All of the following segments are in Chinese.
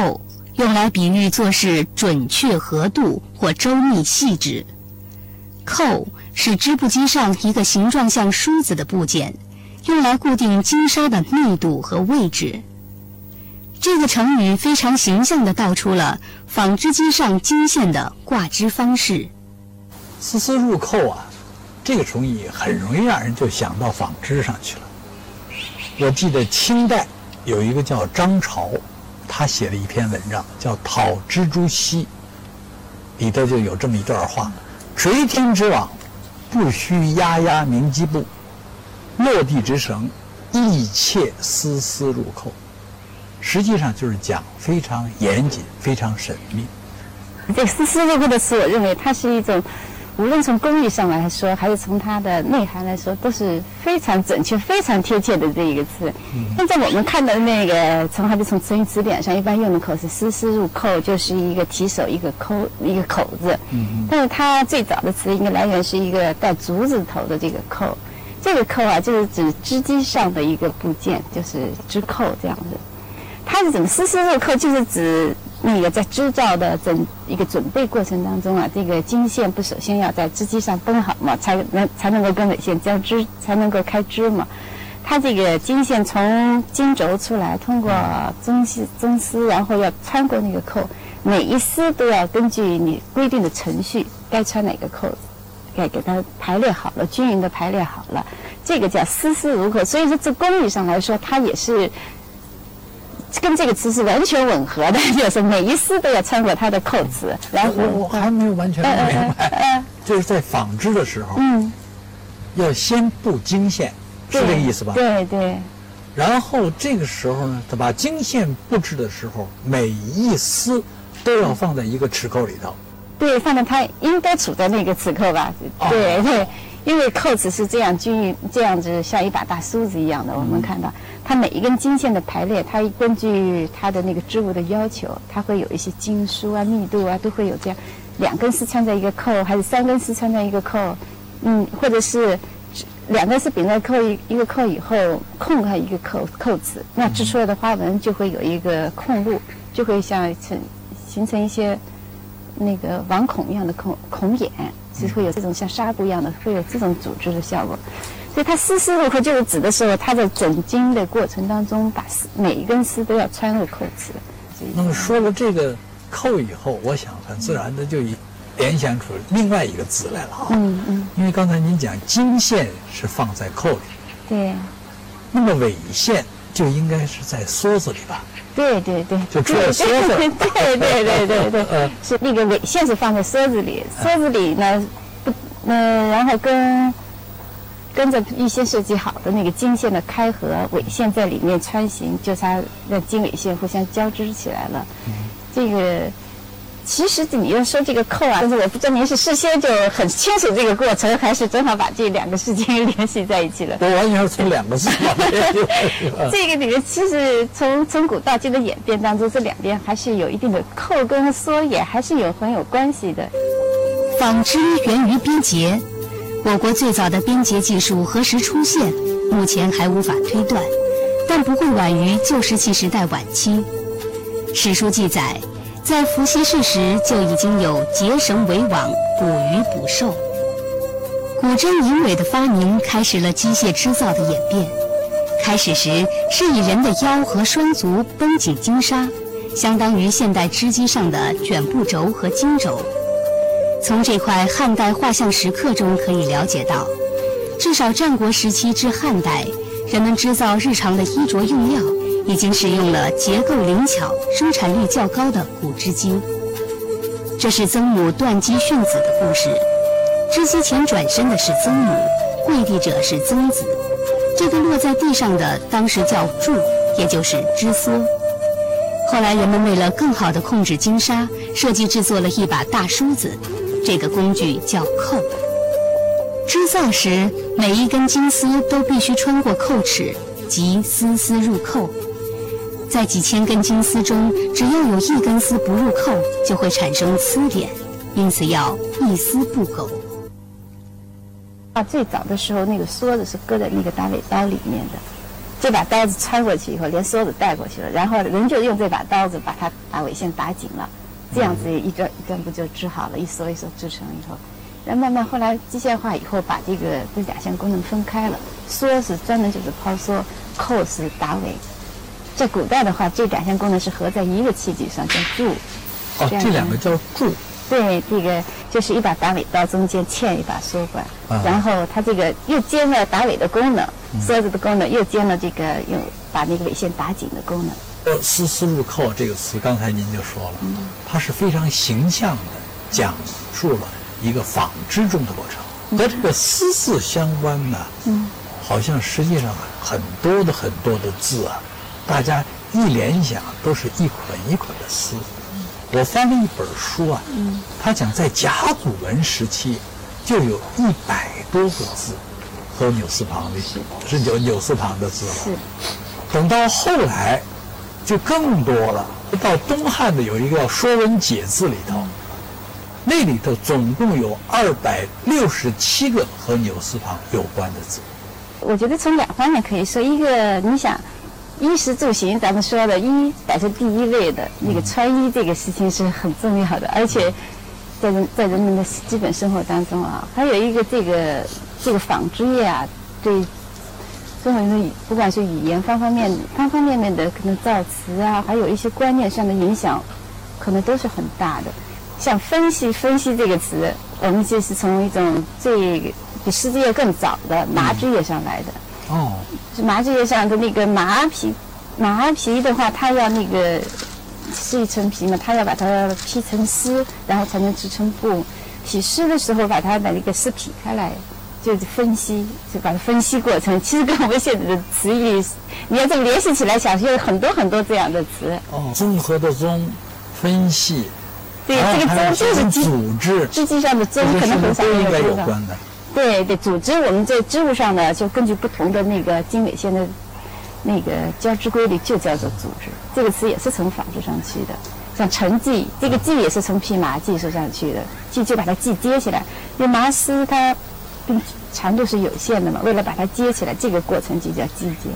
扣，用来比喻做事准确合度或周密细致。扣是织布机上一个形状像梳子的部件，用来固定金沙的密度和位置。这个成语非常形象地道出了纺织机上金线的挂织方式。丝丝入扣啊，这个成语很容易让人就想到纺织上去了。我记得清代有一个叫张潮，他写了一篇文章叫《讨蜘蛛溪》，里头就有这么一段话：“垂天之网，不须压压鸣机步；落地之绳，一切丝丝入扣。”实际上就是讲非常严谨、非常神秘。这丝丝入扣的词，我认为它是一种，无论从工艺上来说，还是从它的内涵来说，都是非常准确、非常贴切的这一个词。现在我们看到的那个，从还是从词语词典上一般用的口是“丝丝入扣”，就是一个提手、一个扣、一个口字。嗯但是它最早的词应该来源是一个带竹字头的这个扣，这个扣啊，就是指织机上的一个部件，就是织扣这样子。它是怎么丝丝入扣？就是指那个在织造的整一个准备过程当中啊，这个经线不首先要在织机上绷好嘛，才能才能够跟尾线交织，才能够开织嘛。它这个经线从经轴出来，通过中丝中丝，然后要穿过那个扣，每一丝都要根据你规定的程序，该穿哪个扣子，给它排列好了，均匀的排列好了，这个叫丝丝如扣。所以说，这工艺上来说，它也是。跟这个词是完全吻合的，就是每一丝都要穿过它的扣子。然后我还没有完全不明白，就是在纺织的时候，嗯，要先布经线，是这个意思吧？对对。然后这个时候呢，他把经线布置的时候，每一丝都要放在一个齿扣里头。对，放在它应该处在那个齿扣吧？对对。因为扣子是这样均匀，这样子像一把大梳子一样的。我们看到它每一根经线的排列，它根据它的那个织物的要求，它会有一些经梳啊、密度啊，都会有这样。两根丝穿在一个扣，还是三根丝穿在一个扣？嗯，或者是两根丝并在扣一一个扣以后，空开一个扣扣子，那织出来的花纹就会有一个空路，就会像成形成一些那个网孔一样的孔孔眼。就会有这种像纱布一样的，会有这种组织的效果。所以它丝丝入扣，就是指的时候，它在整经的过程当中，把丝每一根丝都要穿入扣子。那么说了这个扣以后，我想很自然的就联想出另外一个字来了啊。嗯嗯。因为刚才您讲经线是放在扣里。对。那么纬线就应该是在梭子里吧？对对对，就出了梭子。对对对对对，是那个尾线是放在梭子里，梭子里呢，不，嗯，然后跟跟着预先设计好的那个经线的开合，尾线在里面穿行，就它那经纬线互相交织起来了，这个。其实你要说这个扣啊，但是我不知道您是事先就很清楚这个过程，还是正好把这两个事情联系在一起了。我完全是从两个事情。这个里面其实从从古到今的演变当中，这两边还是有一定的扣跟缩也还是有很有关系的。纺织源于编结，我国最早的编结技术何时出现，目前还无法推断，但不会晚于旧石器时代晚期。史书记载。在伏羲氏时就已经有结绳为网、捕鱼捕兽。古针银尾的发明开始了机械织造的演变。开始时是以人的腰和双足绷紧金沙，相当于现代织机上的卷布轴和经轴。从这块汉代画像石刻中可以了解到，至少战国时期至汉代，人们织造日常的衣着用料。已经使用了结构灵巧、生产率较高的古织机。这是曾母断机训子的故事。织机前转身的是曾母，跪地者是曾子。这个落在地上的当时叫柱，也就是织梭。后来人们为了更好地控制金沙，设计制作了一把大梳子，这个工具叫扣。织造时，每一根金丝都必须穿过扣齿，即丝丝入扣。在几千根金丝中，只要有一根丝不入扣，就会产生丝点，因此要一丝不苟。啊，最早的时候，那个梭子是搁在那个打尾刀里面的，这把刀子穿过去以后，连梭子带过去了，然后人就用这把刀子把它把尾线打紧了，这样子一根一根不就织好了，一梭一梭织成以后，然后慢慢后来机械化以后，把这个这两项功能分开了，梭是专门就是抛梭，扣是打尾。在古代的话，这两项功能是合在一个器具上，叫柱。哦，这两个叫柱。对，这个就是一把打尾刀，中间嵌一把梭管，然后它这个又兼了打尾的功能，梭子的功能，又兼了这个又把那个尾线打紧的功能。呃，丝丝入扣这个词，刚才您就说了，它是非常形象的讲述了一个纺织中的过程，和这个丝丝相关的，嗯，好像实际上很多的很多的字啊，大家一联想都是一捆一捆的丝。我翻了一本书啊，他讲在甲骨文时期就有一百多个字和纽斯旁的，是纽纽丝旁的字。等到后来就更多了，到东汉的有一个叫《说文解字》里头，那里头总共有二百六十七个和纽斯旁有关的字。我觉得从两方面可以说，一个你想。衣食住行，咱们说的衣摆在第一位的那个穿衣这个事情是很重要的，而且在人在人们的基本生活当中啊，还有一个这个这个纺织业啊，对中国人的语不管是语言方方面方方面面的可能造词啊，还有一些观念上的影响，可能都是很大的。像分析分析这个词，我们就是从一种最比丝织业更早的麻织业上来的。麻织业上的那个麻皮，麻皮的话，它要那个是一层皮嘛，它要把它劈成丝，然后才能织成布。劈丝的时候，把它把那个丝劈开来，就是分析，就把它分析过程。其实跟我们现在的词语，你要这么联系起来想，有很多很多这样的词。哦，综合的综，分析。对，这个综就是组织，织机上的综，可能很少有有关的。对对，组织我们在织物上呢，就根据不同的那个经纬线的，那个交织规律，就叫做组织。这个词也是从纺织上去的。像成绩，这个绩也是从披麻技术上去的，就就把它系接起来。因为麻丝它长度是有限的嘛，为了把它接起来，这个过程就叫系接。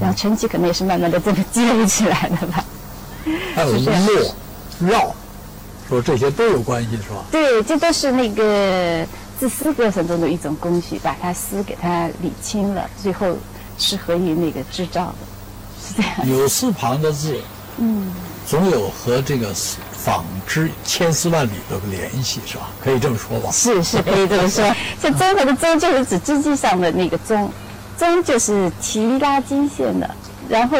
然后成绩可能也是慢慢的这么接起来的吧。还有络、绕，说这些都有关系是吧？对，这都是那个。自丝过程中的一种工序，把它丝给它理清了，最后适合于那个制造的，是这样。有丝旁的字，嗯，总有和这个纺织千丝万缕的联系，是吧？可以这么说吧？是是，可以这么说。像综合的综就是指织机上的那个综，综就是提拉金线的，然后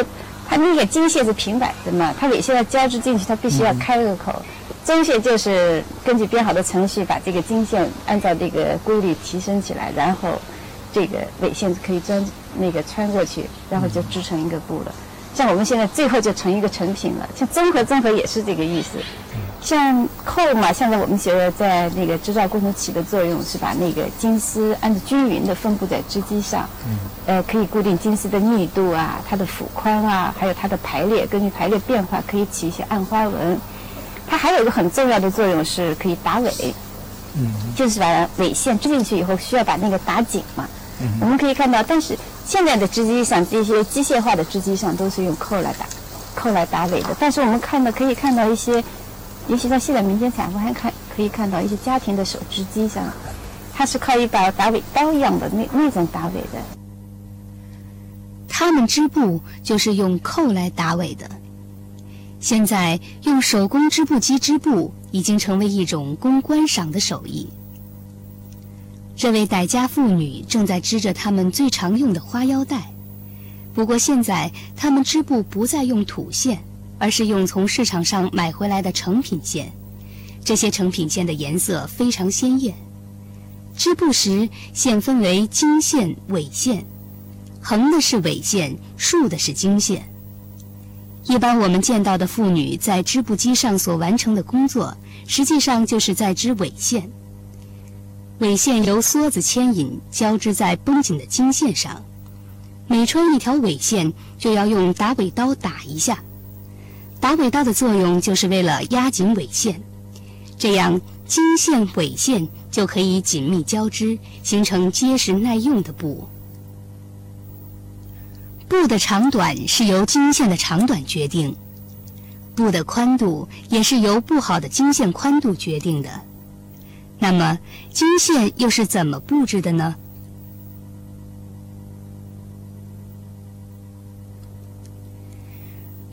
它那个金线是平摆的嘛，它尾线要交织进去，它必须要开个口。针线就是根据编好的程序，把这个经线按照这个规律提升起来，然后这个纬线可以钻那个穿过去，然后就织成一个布了。像我们现在最后就成一个成品了。像综合综合也是这个意思。像扣嘛，现在我们学的在那个织造过程起的作用是把那个金丝按照均匀的分布在织机上，呃，可以固定金丝的密度啊，它的幅宽啊，还有它的排列，根据排列变化可以起一些暗花纹。它还有一个很重要的作用，是可以打尾，嗯，就是把尾线织进去以后，需要把那个打紧嘛。嗯，我们可以看到，但是现在的织机上这些机械化的织机上都是用扣来打，扣来打尾的。但是我们看到可以看到一些，尤其在现在民间产妇还看可以看到一些家庭的手织机上，它是靠一把打尾刀一样的那那种打尾的。他们织布就是用扣来打尾的。现在用手工织布机织布已经成为一种供观赏的手艺。这位傣家妇女正在织着他们最常用的花腰带，不过现在他们织布不再用土线，而是用从市场上买回来的成品线。这些成品线的颜色非常鲜艳。织布时，线分为经线、纬线，横的是纬线，竖的是经线。一般我们见到的妇女在织布机上所完成的工作，实际上就是在织纬线。纬线由梭子牵引，交织在绷紧的经线上。每穿一条纬线，就要用打纬刀打一下。打纬刀的作用就是为了压紧纬线，这样经线、纬线就可以紧密交织，形成结实耐用的布。布的长短是由经线的长短决定，布的宽度也是由布好的经线宽度决定的。那么，经线又是怎么布置的呢？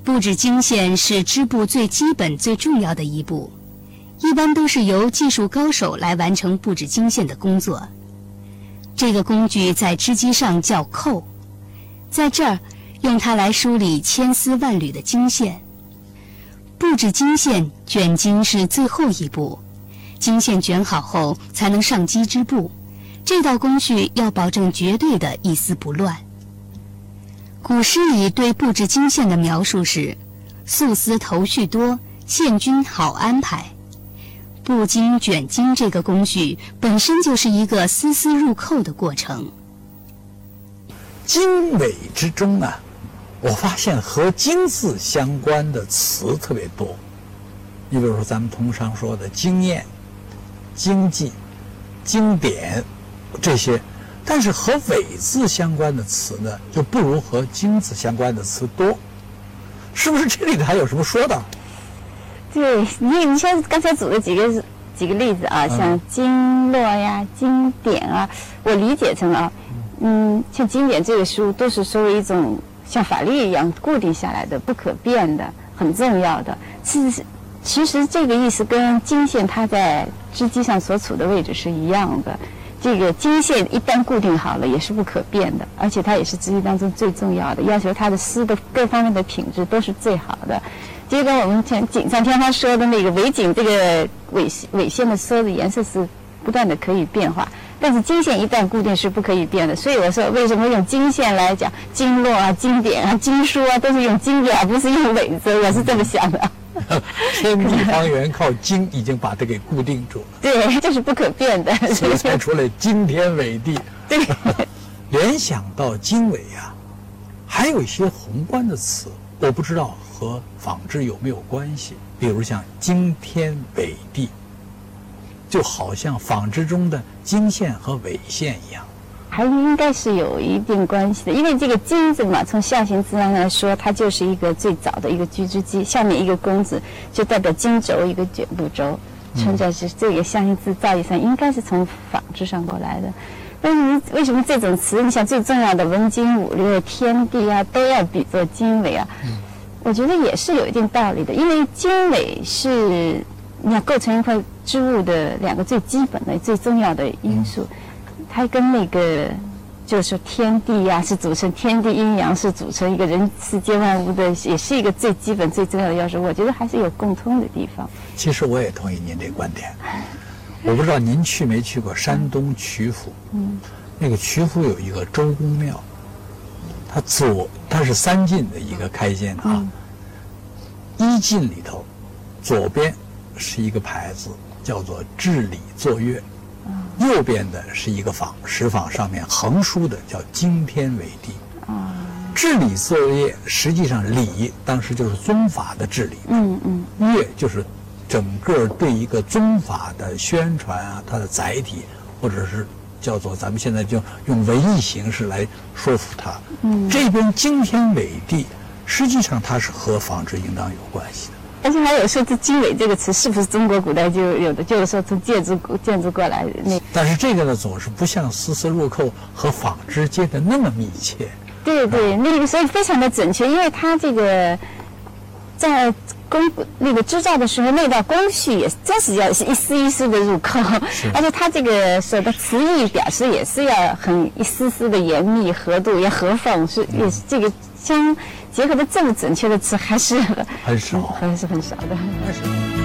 布置经线是织布最基本、最重要的一步，一般都是由技术高手来完成布置经线的工作。这个工具在织机上叫扣，在这儿用它来梳理千丝万缕的经线。布置经线卷经是最后一步，经线卷好后才能上机织布。这道工序要保证绝对的一丝不乱。古诗里对布置经线的描述是：“素丝头绪多，线均好安排。”布经卷经这个工序本身就是一个丝丝入扣的过程。经纬之中啊，我发现和“经”字相关的词特别多。你比如说，咱们通常说的经验、经济、经典这些。但是和“纬”字相关的词呢，就不如和“经”字相关的词多，是不是？这里头还有什么说的？对你，你像刚才举的几个几个例子啊，像经络呀、经典啊，我理解成啊，嗯，像经典这个书都是作为一种像法律一样固定下来的、不可变的、很重要的。其实，其实这个意思跟经线它在织机上所处的位置是一样的。这个经线一旦固定好了，也是不可变的，而且它也是织机当中最重要的，要求它的丝的各方面的品质都是最好的。就跟我们前锦上添花说的那个围锦，这个纬纬线的梭子颜色是不断的可以变化，但是经线一旦固定是不可以变的。所以我说，为什么用经线来讲经络啊、经典啊、经书啊，都是用经典，而不是用纬字？我是这么想的。天地方圆靠经已经把它给固定住了，对，这是不可变的，所以才出来 惊天纬地。对，联想到经纬啊，还有一些宏观的词，我不知道和纺织有没有关系。比如像惊天纬地，就好像纺织中的经线和纬线一样。还应该是有一定关系的，因为这个金字嘛，从象形字上来说，它就是一个最早的一个居织机，下面一个弓字就代表经轴，一个卷布轴，存在是这个象形字造诣上应该是从纺织上过来的。但是你为什么这种词，你想最重要的文经武略天地啊，都要比作经纬啊？我觉得也是有一定道理的，因为经纬是你要构成一块织物的两个最基本的、最重要的因素。它跟那个，就是说天地呀，是组成天地阴阳，是组成一个人世间万物的，也是一个最基本、最重要的要素。我觉得还是有共通的地方。其实我也同意您这观点。我不知道您去没去过山东曲阜？嗯，那个曲阜有一个周公庙，它左它是三进的一个开间啊。一进里头，左边是一个牌子，叫做“治理作乐”。右边的是一个坊，石坊上面横书的叫“惊天纬地”。啊，治理作业实际上礼当时就是宗法的治理。嗯嗯，乐就是整个对一个宗法的宣传啊，它的载体，或者是叫做咱们现在就用文艺形式来说服它。嗯，这边“惊天纬地”实际上它是和纺织应当有关系。而且还有说这“经纬”这个词是不是中国古代就有的？就是说从建筑建筑过来那。但是这个呢，总是不像丝丝入扣和纺织接的那么密切。对对，那个所以非常的准确，因为它这个在工那个织造的时候，那道工序也真是要一丝一丝的入扣，而且它这个所的词义表示也是要很一丝丝的严密、合度要合缝，是也是这个相。结合的这么准确的词还是很少，还是很少的。